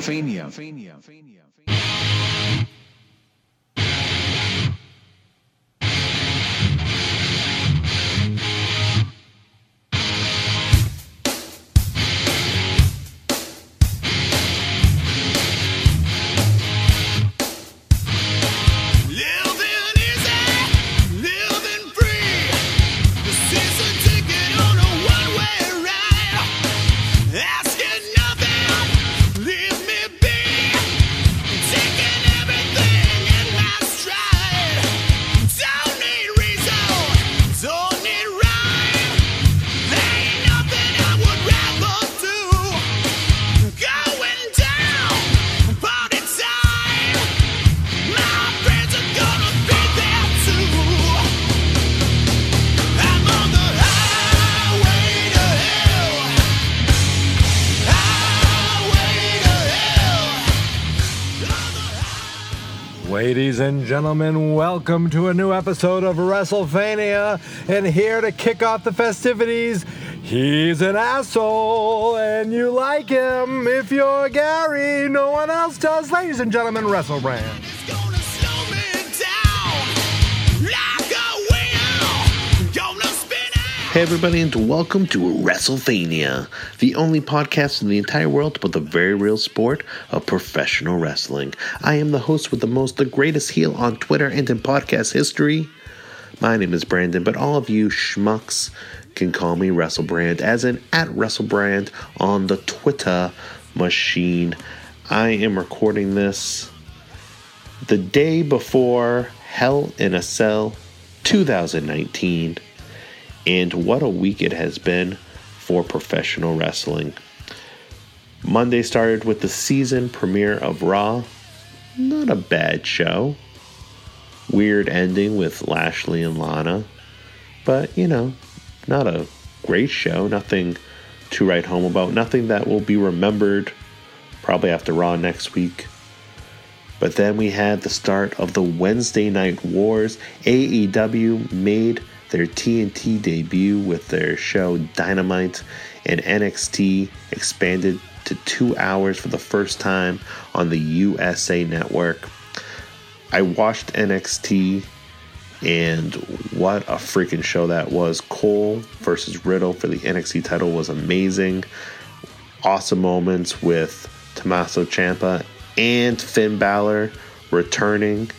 Fania. Ladies and gentlemen, welcome to a new episode of WrestleFania. And here to kick off the festivities, he's an asshole, and you like him. If you're Gary, no one else does. Ladies and gentlemen, WrestleBrand. Hey, everybody, and welcome to WrestleFania, the only podcast in the entire world about the very real sport of professional wrestling. I am the host with the most, the greatest heel on Twitter and in podcast history. My name is Brandon, but all of you schmucks can call me WrestleBrand, as in at WrestleBrand on the Twitter machine. I am recording this the day before Hell in a Cell 2019. And what a week it has been for professional wrestling. Monday started with the season premiere of Raw. Not a bad show. Weird ending with Lashley and Lana. But, you know, not a great show. Nothing to write home about. Nothing that will be remembered probably after Raw next week. But then we had the start of the Wednesday Night Wars. AEW made their TNT debut with their show Dynamite, and NXT expanded to two hours for the first time on the USA Network. I watched NXT, and what a freaking show that was! Cole versus Riddle for the NXT title was amazing. Awesome moments with Tommaso Ciampa and Finn Balor returning.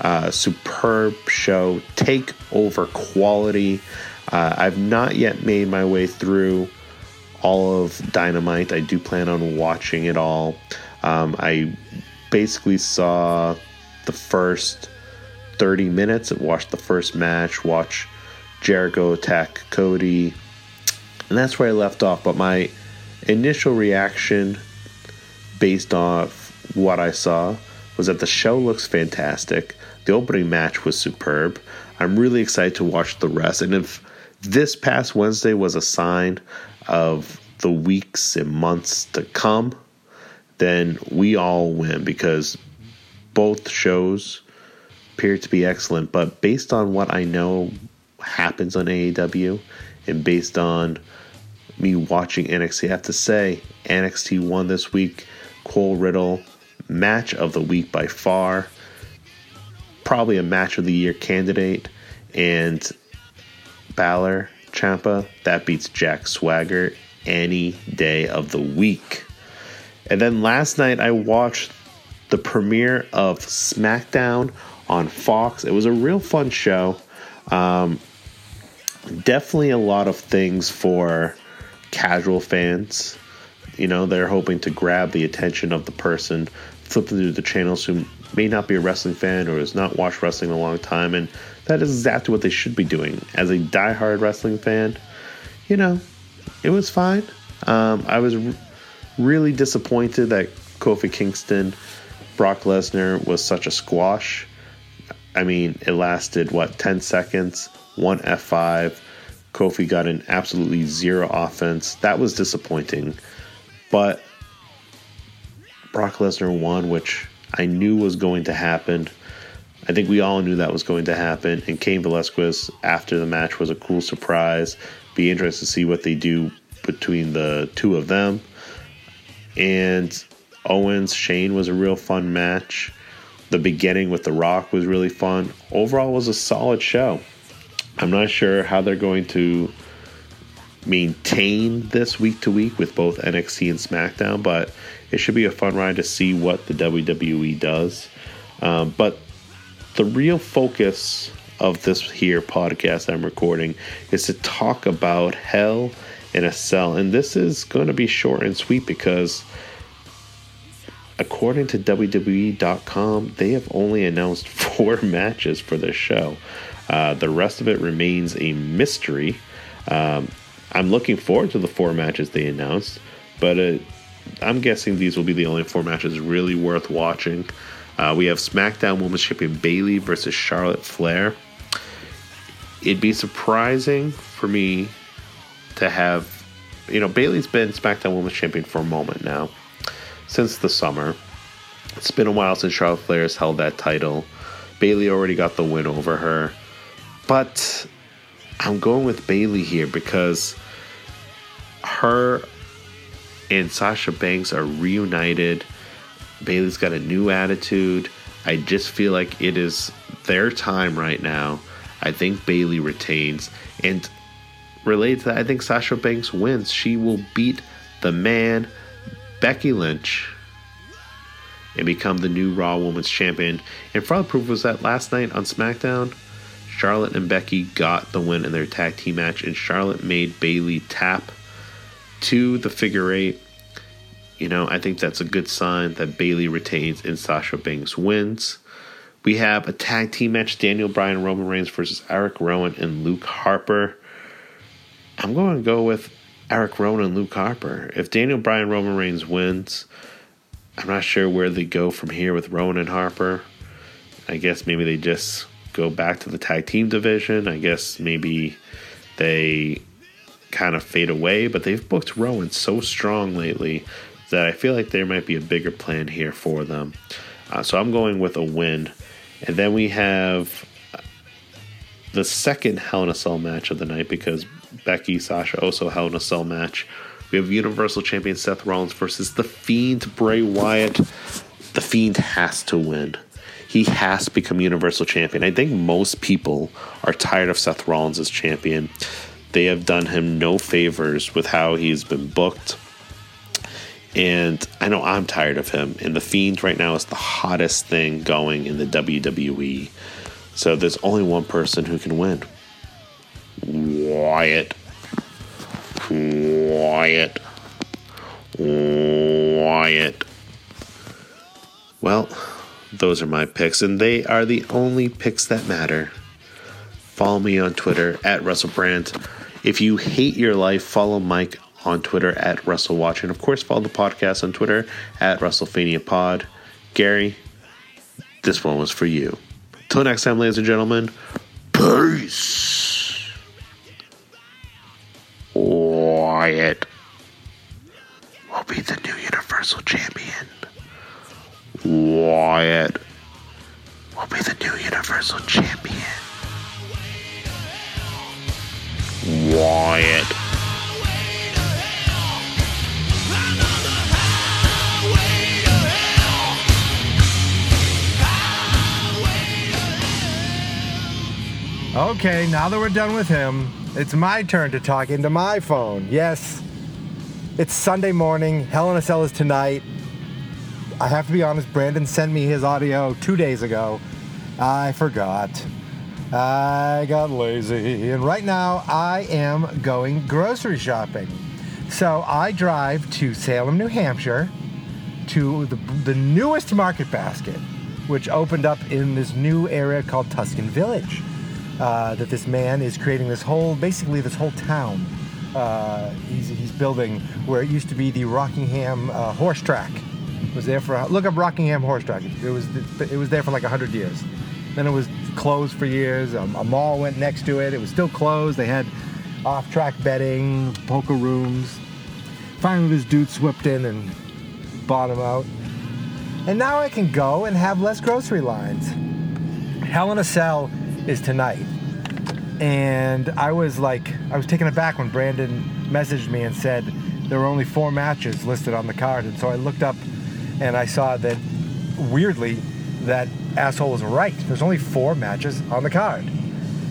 Uh, superb show, take over quality. Uh, I've not yet made my way through all of Dynamite. I do plan on watching it all. Um, I basically saw the first 30 minutes, watched the first match, watch Jericho attack Cody, and that's where I left off. But my initial reaction, based off what I saw, was that the show looks fantastic. The opening match was superb. I'm really excited to watch the rest. And if this past Wednesday was a sign of the weeks and months to come, then we all win because both shows appear to be excellent. But based on what I know happens on AEW and based on me watching NXT, I have to say NXT won this week. Cole Riddle, match of the week by far. Probably a match of the year candidate. And Balor, Ciampa, that beats Jack Swagger any day of the week. And then last night I watched the premiere of SmackDown on Fox. It was a real fun show. Um, definitely a lot of things for casual fans. You know, they're hoping to grab the attention of the person flipping through the channels who may not be a wrestling fan or has not watched wrestling in a long time. And that is exactly what they should be doing. As a diehard wrestling fan, you know, it was fine. Um, I was r- really disappointed that Kofi Kingston, Brock Lesnar was such a squash. I mean, it lasted, what, 10 seconds, one F5. Kofi got an absolutely zero offense. That was disappointing. But Brock Lesnar won, which I knew was going to happen. I think we all knew that was going to happen. And Cain Velasquez after the match was a cool surprise. Be interested to see what they do between the two of them. And Owens Shane was a real fun match. The beginning with The Rock was really fun. Overall, was a solid show. I'm not sure how they're going to maintain this week to week with both NXT and SmackDown, but it should be a fun ride to see what the WWE does. Um, but the real focus of this here podcast I'm recording is to talk about Hell in a Cell. And this is going to be short and sweet because according to WWE.com, they have only announced four matches for this show. Uh, the rest of it remains a mystery. Um, I'm looking forward to the four matches they announced, but uh, I'm guessing these will be the only four matches really worth watching. Uh, we have SmackDown Women's Champion Bayley versus Charlotte Flair. It'd be surprising for me to have, you know, Bayley's been SmackDown Women's Champion for a moment now, since the summer. It's been a while since Charlotte Flair has held that title. Bayley already got the win over her, but I'm going with Bayley here because her and Sasha Banks are reunited. Bayley's got a new attitude. I just feel like it is their time right now. I think Bayley retains. And related to that, I think Sasha Banks wins. She will beat the man, Becky Lynch, and become the new Raw Women's Champion. And for the proof was that last night on SmackDown, Charlotte and Becky got the win in their tag team match, and Charlotte made Bayley tap to the figure eight. You know, I think that's a good sign that Bayley retains and Sasha Banks wins. We have a tag team match Daniel Bryan, Roman Reigns versus Eric Rowan and Luke Harper. I'm going to go with Eric Rowan and Luke Harper. If Daniel Bryan, Roman Reigns wins, I'm not sure where they go from here with Rowan and Harper. I guess maybe they just go back to the tag team division. I guess maybe they kind of fade away, but they've booked Rowan so strong lately that I feel like there might be a bigger plan here for them. Uh, so I'm going with a win. And then we have the second Hell in a Cell match of the night because Becky, Sasha also Hell in a Cell match. We have Universal Champion Seth Rollins versus The Fiend Bray Wyatt. The Fiend has to win. He has to become Universal Champion. I think most people are tired of Seth Rollins as champion. They have done him no favors with how he's been booked. And I know I'm tired of him. And The Fiend right now is the hottest thing going in the WWE. So there's only one person who can win Wyatt. Wyatt. Wyatt. Well, those are my picks, and they are the only picks that matter. Follow me on Twitter at WrestleBrand. If you hate your life, follow Mike on Twitter at WrestleWatch. And of course, follow the podcast on Twitter at WrestleFania Pod. Gary, this one was for you. Till next time, ladies and gentlemen, peace. Wyatt will be the new Universal Champion. Wyatt will be the new Universal Champion. Wyatt. Okay, now that we're done with him, it's my turn to talk into my phone. Yes, it's Sunday morning. Hell in a Cell is tonight. I have to be honest, Brandon sent me his audio two days ago. I forgot. I got lazy. And right now, I am going grocery shopping. So I drive to Salem, New Hampshire, to the, the newest market basket, which opened up in this new area called Tuscan Village. Uh, that this man is creating this whole, basically this whole town. Uh, he's, he's building where it used to be the Rockingham uh, horse track. It was there for look up Rockingham horse track. It was it was there for like hundred years. Then it was closed for years. A, a mall went next to it. It was still closed. They had off-track betting, poker rooms. Finally, this dude swept in and bought him out. And now I can go and have less grocery lines. Hell in a Cell is tonight. And I was like, I was taken aback when Brandon messaged me and said there were only four matches listed on the card. And so I looked up and I saw that weirdly that asshole was right. There's only four matches on the card.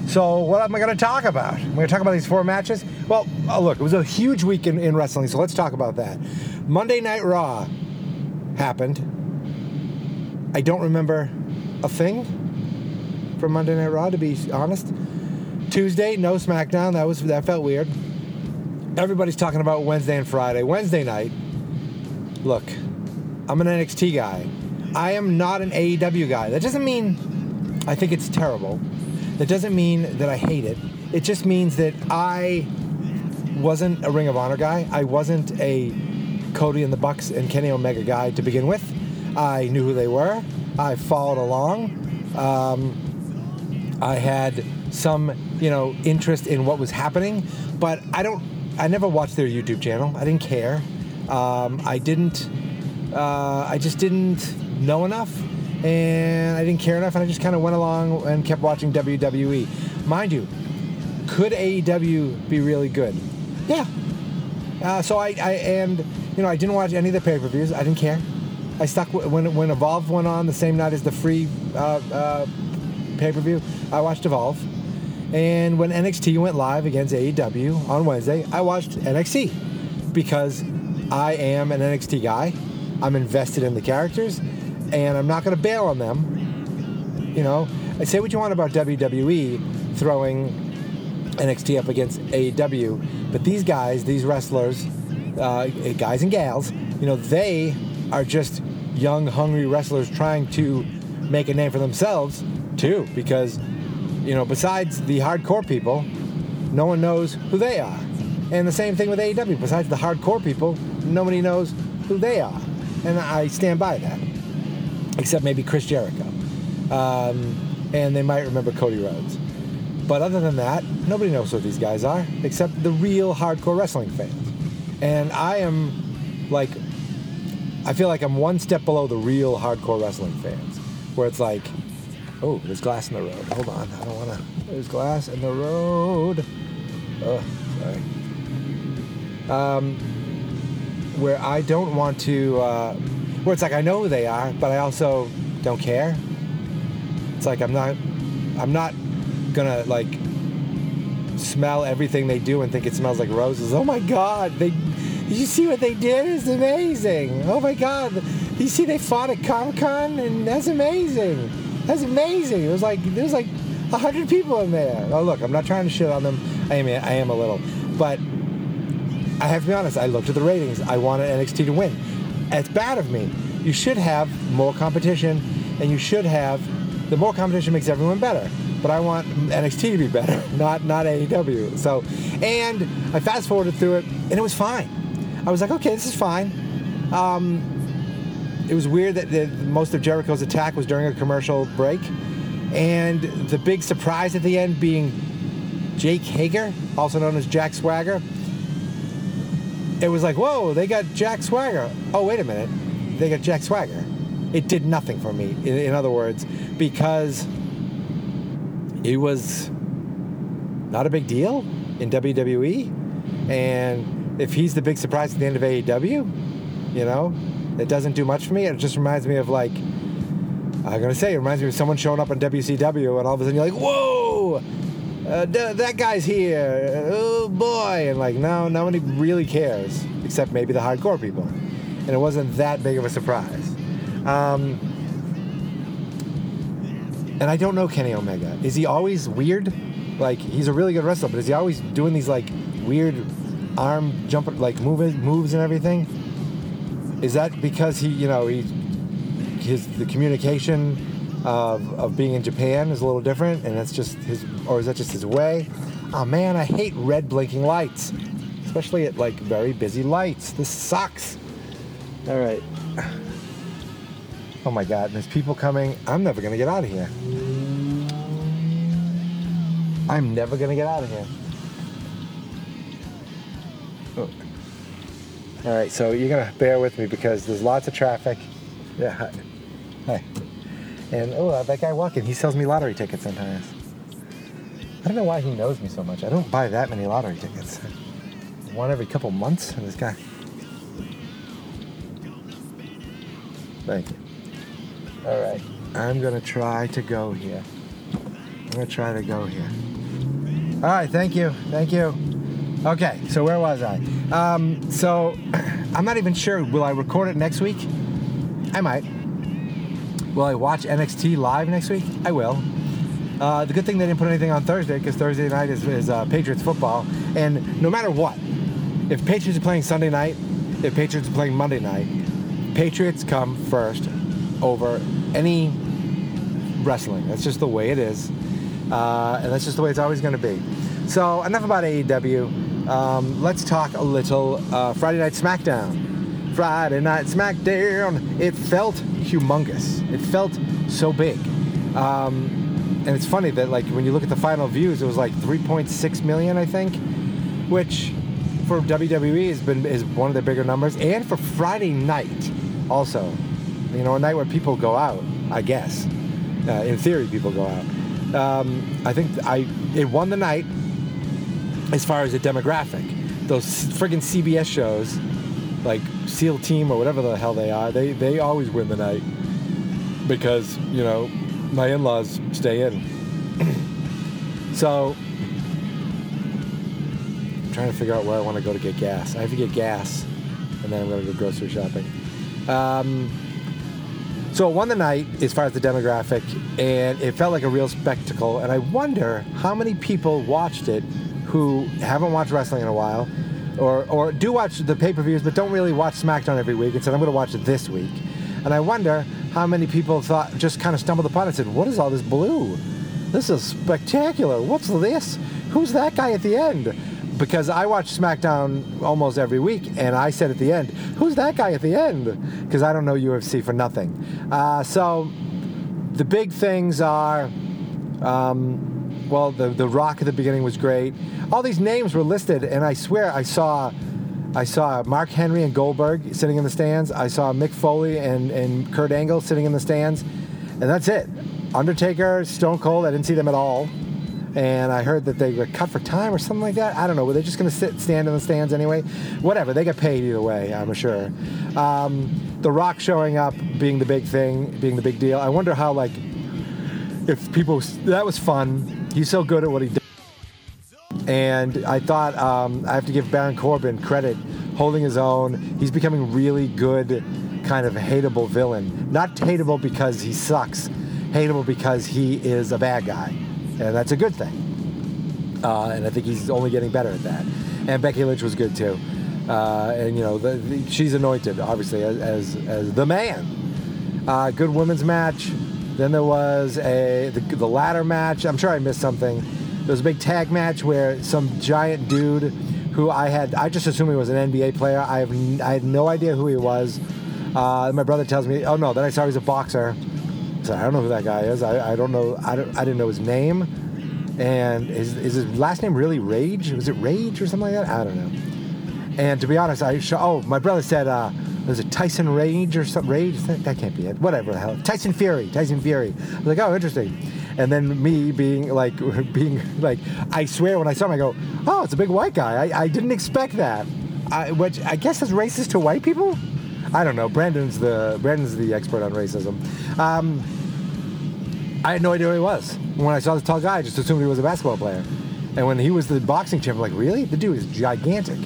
So what am I going to talk about? I'm going to talk about these four matches. Well, oh, look, it was a huge week in, in wrestling, so let's talk about that. Monday Night Raw happened. I don't remember a thing from Monday Night Raw, to be honest. Tuesday, no SmackDown. That was that felt weird. Everybody's talking about Wednesday and Friday. Wednesday night. Look, I'm an NXT guy. I am not an AEW guy. That doesn't mean I think it's terrible. That doesn't mean that I hate it. It just means that I wasn't a Ring of Honor guy. I wasn't a Cody and the Bucks and Kenny Omega guy to begin with. I knew who they were. I followed along. Um, I had some, you know, interest in what was happening, but I don't. I never watched their YouTube channel. I didn't care. Um, I didn't. Uh, I just didn't know enough, and I didn't care enough, and I just kind of went along and kept watching WWE. Mind you, could AEW be really good? Yeah. Uh, so I, I and you know I didn't watch any of the pay-per-views. I didn't care. I stuck w- when when Evolve went on the same night as the free uh, uh, pay-per-view. I watched Evolve, and when NXT went live against AEW on Wednesday, I watched NXT because I am an NXT guy. I'm invested in the characters, and I'm not going to bail on them. You know, I say what you want about WWE throwing NXT up against AEW, but these guys, these wrestlers, uh, guys and gals, you know, they are just young, hungry wrestlers trying to make a name for themselves too, because you know, besides the hardcore people, no one knows who they are. And the same thing with AEW. Besides the hardcore people, nobody knows who they are. And I stand by that. Except maybe Chris Jericho. Um, and they might remember Cody Rhodes. But other than that, nobody knows who these guys are except the real hardcore wrestling fans. And I am like, I feel like I'm one step below the real hardcore wrestling fans, where it's like, oh, there's glass in the road. Hold on, I don't want to. There's glass in the road. Oh, sorry. Um, where I don't want to, uh, where it's like I know who they are, but I also don't care. It's like I'm not, I'm not gonna like smell everything they do and think it smells like roses. Oh my God, they, did you see what they did? It's amazing. Oh my God, you see they fought at Comic Con and that's amazing. That's amazing. It was like there was like a hundred people in there. Oh look, I'm not trying to shit on them. I am, I am a little, but I have to be honest. I looked at the ratings. I wanted NXT to win. It's bad of me. You should have more competition, and you should have the more competition makes everyone better. But I want NXT to be better, not not AEW. So, and I fast forwarded through it, and it was fine. I was like, okay, this is fine. Um, it was weird that the, most of Jericho's attack was during a commercial break, and the big surprise at the end being Jake Hager, also known as Jack Swagger. It was like, whoa, they got Jack Swagger. Oh, wait a minute, they got Jack Swagger. It did nothing for me. In, in other words, because he was not a big deal in WWE, and if he's the big surprise at the end of AEW, you know, it doesn't do much for me. It just reminds me of like I'm gonna say it reminds me of someone showing up on WCW, and all of a sudden you're like, whoa. Uh, that guy's here. Oh boy! And like, no, nobody really cares except maybe the hardcore people. And it wasn't that big of a surprise. Um, and I don't know Kenny Omega. Is he always weird? Like he's a really good wrestler, but is he always doing these like weird arm jump like moves moves and everything? Is that because he, you know, he his the communication of, of being in Japan is a little different, and that's just his, or is that just his way? Oh man, I hate red blinking lights, especially at like very busy lights. This sucks. All right. Oh my God, there's people coming. I'm never gonna get out of here. I'm never gonna get out of here. Oh. All right, so you're gonna bear with me because there's lots of traffic. Yeah, hi. Hi. And oh, that guy walking, he sells me lottery tickets sometimes. I don't know why he knows me so much. I don't buy that many lottery tickets. One every couple months, and this guy. Thank you. All right. I'm to try to go here. I'm to try to go here. All right. Thank you. Thank you. Okay. So where was I? Um, so I'm not even sure. Will I record it next week? I might. Will I watch NXT live next week? I will. Uh, the good thing they didn't put anything on Thursday because Thursday night is, is uh, Patriots football. And no matter what, if Patriots are playing Sunday night, if Patriots are playing Monday night, Patriots come first over any wrestling. That's just the way it is. Uh, and that's just the way it's always going to be. So, enough about AEW. Um, let's talk a little uh, Friday Night SmackDown. Friday Night SmackDown. It felt humongous. It felt so big. Um, and it's funny that, like, when you look at the final views, it was like 3.6 million, I think, which for WWE has been is one of the bigger numbers, and for Friday night, also, you know, a night where people go out. I guess, uh, in theory, people go out. Um, I think I it won the night as far as a demographic. Those friggin' CBS shows, like SEAL Team or whatever the hell they are, they they always win the night because you know my in-laws stay in. so I'm trying to figure out where I want to go to get gas. I have to get gas, and then I'm going to go grocery shopping. Um, so it won the night as far as the demographic, and it felt like a real spectacle. And I wonder how many people watched it who haven't watched wrestling in a while, or or do watch the pay-per-views but don't really watch SmackDown every week and said I'm going to watch it this week. And I wonder how many people thought just kind of stumbled upon it and said, "What is all this blue? This is spectacular. What's this? Who's that guy at the end?" Because I watch SmackDown almost every week, and I said at the end, "Who's that guy at the end?" Because I don't know UFC for nothing. Uh, so the big things are. Um, well, the the Rock at the beginning was great. All these names were listed, and I swear I saw, I saw Mark Henry and Goldberg sitting in the stands. I saw Mick Foley and and Kurt Angle sitting in the stands, and that's it. Undertaker, Stone Cold, I didn't see them at all, and I heard that they were cut for time or something like that. I don't know. Were they just going to sit stand in the stands anyway? Whatever. They get paid either way. I'm sure. Um, the Rock showing up being the big thing, being the big deal. I wonder how like if people that was fun. He's so good at what he does. And I thought um, I have to give Baron Corbin credit, holding his own. He's becoming really good, kind of hateable villain. Not hateable because he sucks, hateable because he is a bad guy, and that's a good thing. Uh, and I think he's only getting better at that. And Becky Lynch was good too. Uh, and you know, the, the, she's anointed obviously as, as, as the man. Uh, good women's match. Then there was a the, the ladder match. I'm sure I missed something. There was a big tag match where some giant dude who I had I just assumed he was an NBA player. I have I had no idea who he was. Uh, my brother tells me, oh no, then I saw he's a boxer. So I don't know who that guy is. I, I don't know. I, don't, I didn't know his name. And is, is his last name really Rage? Was it Rage or something like that? I don't know. And to be honest, I sh- oh my brother said uh, was it Tyson Rage or something? Rage? That, that can't be it. Whatever the hell. Tyson Fury. Tyson Fury. I was like, oh, interesting. And then me being like, being like, I swear when I saw him, I go, oh, it's a big white guy. I, I didn't expect that. I, which I guess is racist to white people. I don't know. Brandon's the Brandon's the expert on racism. Um, I had no idea who he was. When I saw this tall guy, I just assumed he was a basketball player. And when he was the boxing champ, I'm like, really? The dude is gigantic.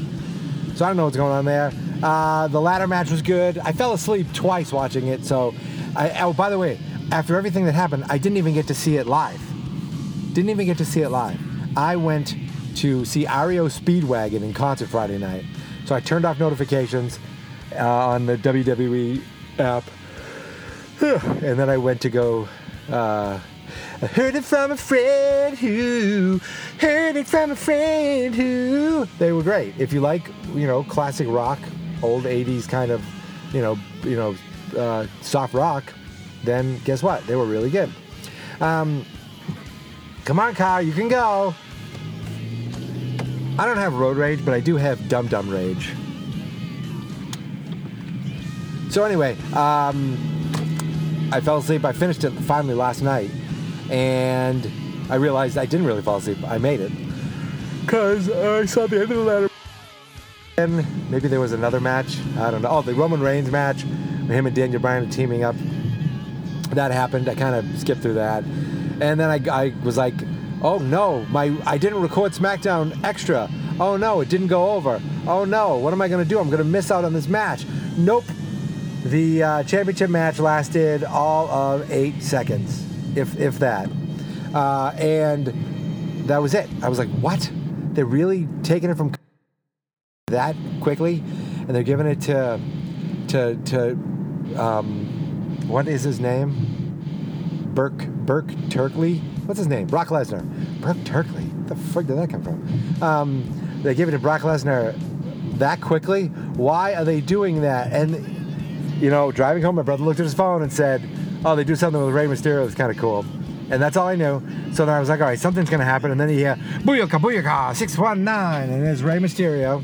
So I don't know what's going on there. Uh, the ladder match was good. I fell asleep twice watching it. So, I, oh, by the way, after everything that happened, I didn't even get to see it live. Didn't even get to see it live. I went to see REO Speedwagon in concert Friday night. So I turned off notifications uh, on the WWE app. and then I went to go. Uh, I heard it from a friend who heard it from a friend who. They were great. If you like, you know, classic rock, old '80s kind of, you know, you know, uh, soft rock, then guess what? They were really good. Um, come on, Kyle, you can go. I don't have road rage, but I do have dum dum rage. So anyway, um, I fell asleep. I finished it finally last night, and I realized I didn't really fall asleep. I made it because I saw the end of the ladder. And maybe there was another match. I don't know. Oh, the Roman Reigns match him and Daniel Bryan are teaming up. That happened. I kind of skipped through that, and then I, I was like, oh no, my I didn't record SmackDown extra. Oh no, it didn't go over. Oh no, what am I gonna do? I'm gonna miss out on this match. Nope. The uh, championship match lasted all of eight seconds, if if that, uh, and that was it. I was like, what? They're really taking it from that quickly, and they're giving it to to to um, what is his name? Burke Burke Turkley. What's his name? Brock Lesnar. Burke Turkley. The frick did that come from? Um, they give it to Brock Lesnar that quickly. Why are they doing that? And you know, driving home, my brother looked at his phone and said, "Oh, they do something with Rey Mysterio It's kind of cool." And that's all I knew. So then I was like, "All right, something's gonna happen." And then he hear, "Booyaka, booyaka, one nine, and it's Rey Mysterio.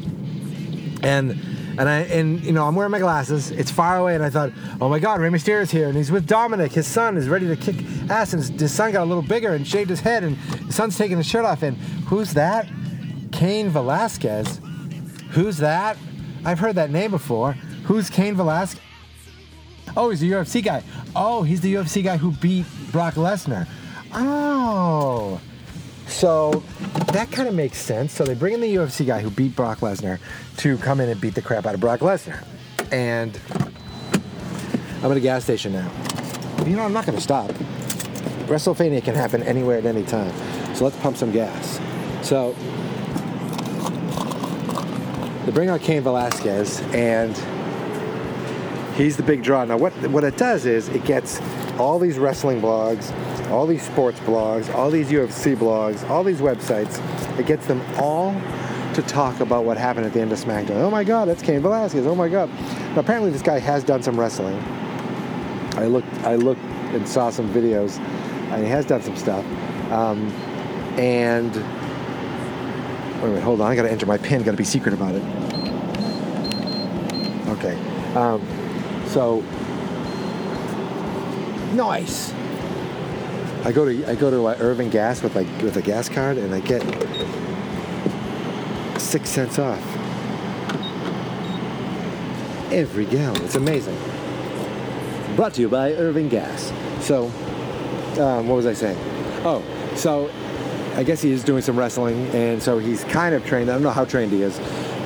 And and I and you know I'm wearing my glasses. It's far away, and I thought, oh my God, Rey Mysterio's here, and he's with Dominic. His son is ready to kick ass, and his, his son got a little bigger and shaved his head, and his son's taking his shirt off. And who's that? Cain Velasquez. Who's that? I've heard that name before. Who's Cain Velasquez? Oh, he's the UFC guy. Oh, he's the UFC guy who beat Brock Lesnar. Oh. So that kind of makes sense. So they bring in the UFC guy who beat Brock Lesnar to come in and beat the crap out of Brock Lesnar. And I'm at a gas station now. You know, I'm not going to stop. WrestleMania can happen anywhere at any time. So let's pump some gas. So they bring out Cain Velasquez, and he's the big draw. Now, what what it does is it gets all these wrestling blogs, all these sports blogs, all these UFC blogs, all these websites. It gets them all to talk about what happened at the end of SmackDown. Oh my God, that's Cain Velasquez. Oh my God. Now, apparently, this guy has done some wrestling. I looked, I looked and saw some videos, and he has done some stuff. Um, and wait, wait, hold on. I got to enter my pin. Got to be secret about it. Okay. Um, so nice. I go to I go to uh, Irving Gas with like with a gas card, and I get six cents off every gallon. It's amazing. Brought to you by Irving Gas. So, um, what was I saying? Oh, so I guess he is doing some wrestling, and so he's kind of trained. I don't know how trained he is,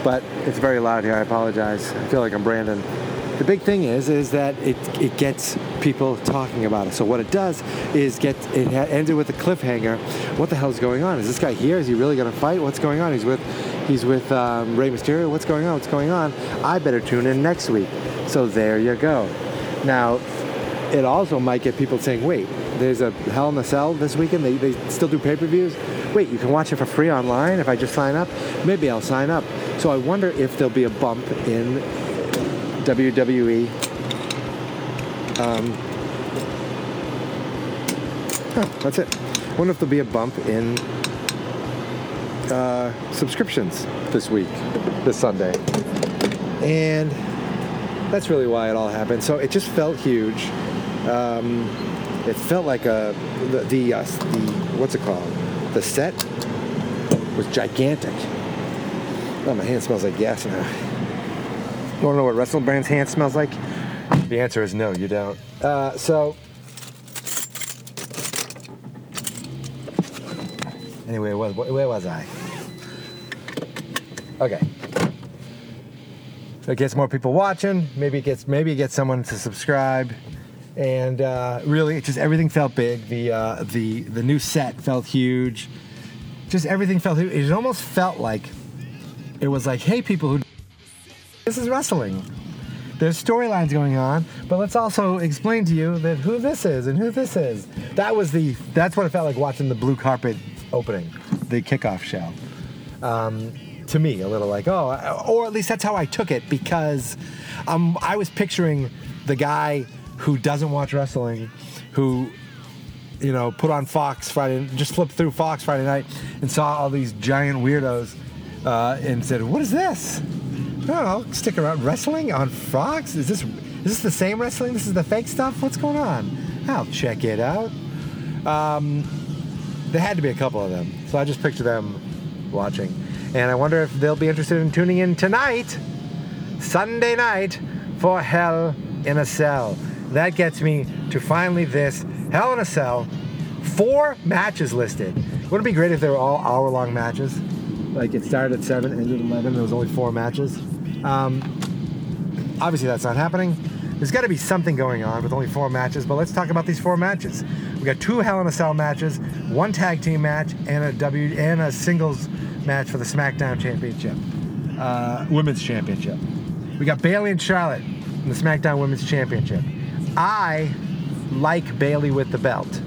but it's very loud here. I apologize. I feel like I'm Brandon. The big thing is, is that it it gets people talking about it. So what it does is get it ha- ended with a cliffhanger. What the hell's going on? Is this guy here? Is he really going to fight? What's going on? He's with he's with um, Rey Mysterio. What's going on? What's going on? I better tune in next week. So there you go. Now, it also might get people saying, wait, there's a Hell in a Cell this weekend. They, they still do pay-per-views. Wait, you can watch it for free online if I just sign up? Maybe I'll sign up. So I wonder if there'll be a bump in WWE. Um, huh, that's it. wonder if there'll be a bump in uh, subscriptions this week, this Sunday. And that's really why it all happened. So it just felt huge. Um, it felt like a the the, uh, the what's it called? The set was gigantic. Oh, my hand smells like gas now. You want to know what Russell Brand's hand smells like? The answer is no, you don't. Uh, so anyway, where, where was I? Okay. So it gets more people watching. Maybe it gets maybe it gets someone to subscribe, and uh, really, it just everything felt big. The uh, the the new set felt huge. Just everything felt. huge. It almost felt like it was like, hey, people who this is wrestling. There's storylines going on, but let's also explain to you that who this is and who this is. That was the. That's what it felt like watching the blue carpet opening, the kickoff show um, to me a little like oh or at least that's how i took it because um, i was picturing the guy who doesn't watch wrestling who you know put on fox friday just flipped through fox friday night and saw all these giant weirdos uh, and said what is this i'll stick around wrestling on fox is this is this the same wrestling this is the fake stuff what's going on i'll check it out um, there had to be a couple of them so i just picture them watching. And I wonder if they'll be interested in tuning in tonight, Sunday night, for Hell in a Cell. That gets me to finally this Hell in a Cell. Four matches listed. Wouldn't it be great if they were all hour long matches? Like it started at 7, ended at 11, there was only four matches. Um, obviously, that's not happening. There's got to be something going on with only four matches, but let's talk about these four matches. We got two Hell in a Cell matches, one tag team match, and a W and a singles match for the SmackDown Championship, uh, Women's Championship. We got Bayley and Charlotte in the SmackDown Women's Championship. I like Bayley with the belt.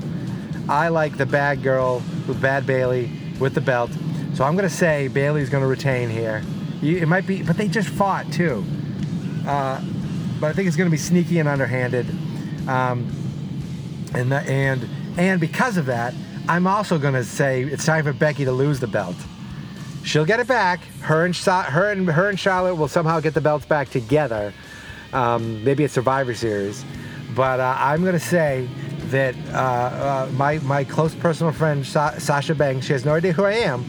I like the bad girl with Bad Bayley with the belt. So I'm going to say Bayley's going to retain here. You- It might be, but they just fought too. Uh, but I think it's going to be sneaky and underhanded. Um, and, the, and, and because of that, I'm also going to say it's time for Becky to lose the belt. She'll get it back. Her and, her and, her and Charlotte will somehow get the belts back together. Um, maybe a Survivor Series. But uh, I'm going to say that uh, uh, my, my close personal friend Sa- Sasha Banks, she has no idea who I am,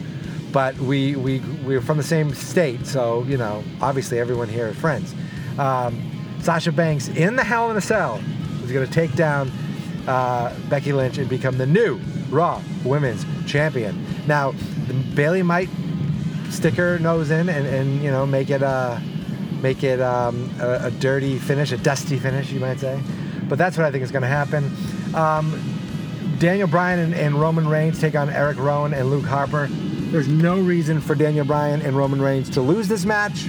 but we, we, we're from the same state, so, you know, obviously everyone here is friends. Um, Sasha Banks in the Hell in a Cell is going to take down uh, Becky Lynch and become the new Raw Women's Champion. Now, Bayley might stick her nose in and, and you know make it a make it um, a, a dirty finish, a dusty finish, you might say. But that's what I think is going to happen. Um, Daniel Bryan and, and Roman Reigns take on Eric Rowan and Luke Harper. There's no reason for Daniel Bryan and Roman Reigns to lose this match.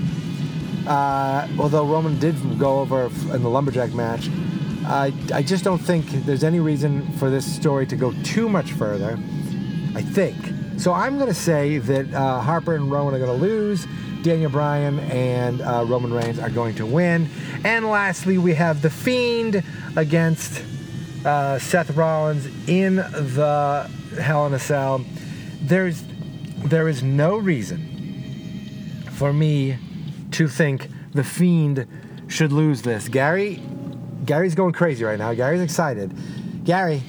Uh, although Roman did go over in the lumberjack match, I, I just don't think there's any reason for this story to go too much further. I think. So I'm going to say that uh, Harper and Rowan are going to lose. Daniel Bryan and uh, Roman Reigns are going to win. And lastly, we have The Fiend against uh, Seth Rollins in the Hell in a Cell. There's, there is no reason for me to think The Fiend should lose this. Gary, Gary's going crazy right now. Gary's excited. Gary,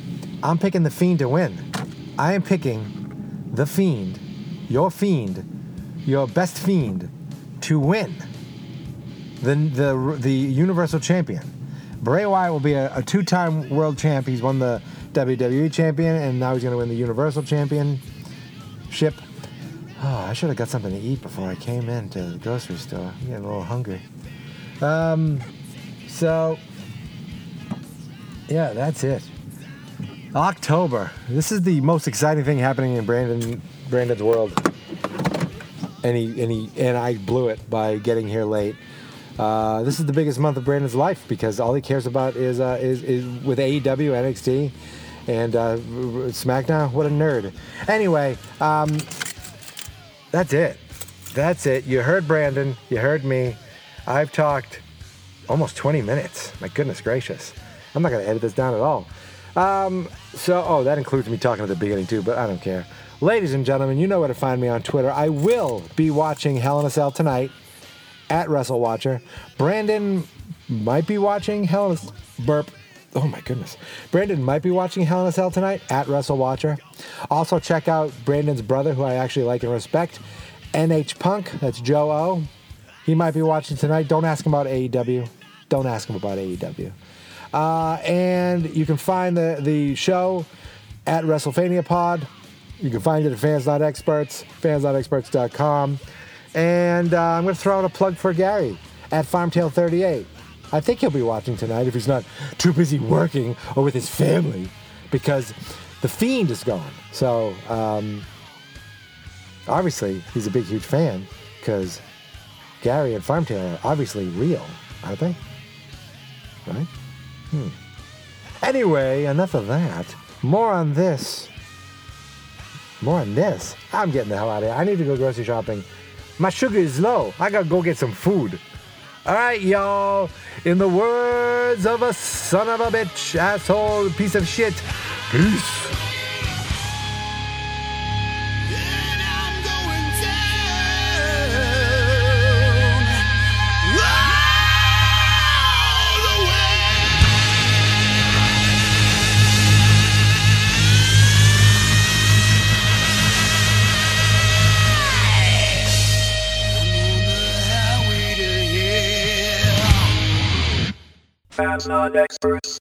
I'm picking The Fiend to win. I am picking The Fiend, your Fiend, your best Fiend, to win the, the, the Universal Champion. Bray Wyatt will be a, a two time world champ. He's won the WWE Champion, and now he's going to win the Universal Championship. I should have got something to eat before I came into the grocery store. I'm getting a little hungry. Um, so, yeah, that's it. October. This is the most exciting thing happening in Brandon Brandon's world. And he and he and I blew it by getting here late. Uh, this is the biggest month of Brandon's life because all he cares about is uh, is, is with AEW, NXT, and uh, SmackDown. What a nerd. Anyway, um, that's it. That's it. You heard Brandon. You heard me. I've talked almost 20 minutes. My goodness gracious. I'm not going to edit this down at all. Um, so, oh, that includes me talking at the beginning too, but I don't care. Ladies and gentlemen, you know where to find me on Twitter. I will be watching Hell in a Cell tonight at WrestleWatcher. Brandon might be watching Hell in a Burp. Oh my goodness. Brandon might be watching Hell in a Cell tonight at WrestleWatcher. Also, check out Brandon's brother, who I actually like and respect, NH Punk. That's Joe O. He might be watching tonight. Don't ask him about AEW. Don't ask him about AEW. Uh, and you can find the, the show at WrestleFania Pod. You can find it at fans.experts, fans.experts.com. And uh, I'm going to throw out a plug for Gary at FarmTale38. I think he'll be watching tonight if he's not too busy working or with his family because The Fiend is gone. So, um, obviously, he's a big, huge fan because Gary and Farmtail are obviously real, aren't they? Right? Hmm. Anyway, enough of that. More on this. More on this. I'm getting the hell out of here. I need to go grocery shopping. My sugar is low. I gotta go get some food. All right, y'all. In the words of a son of a bitch, asshole, piece of shit. Peace. Not experts.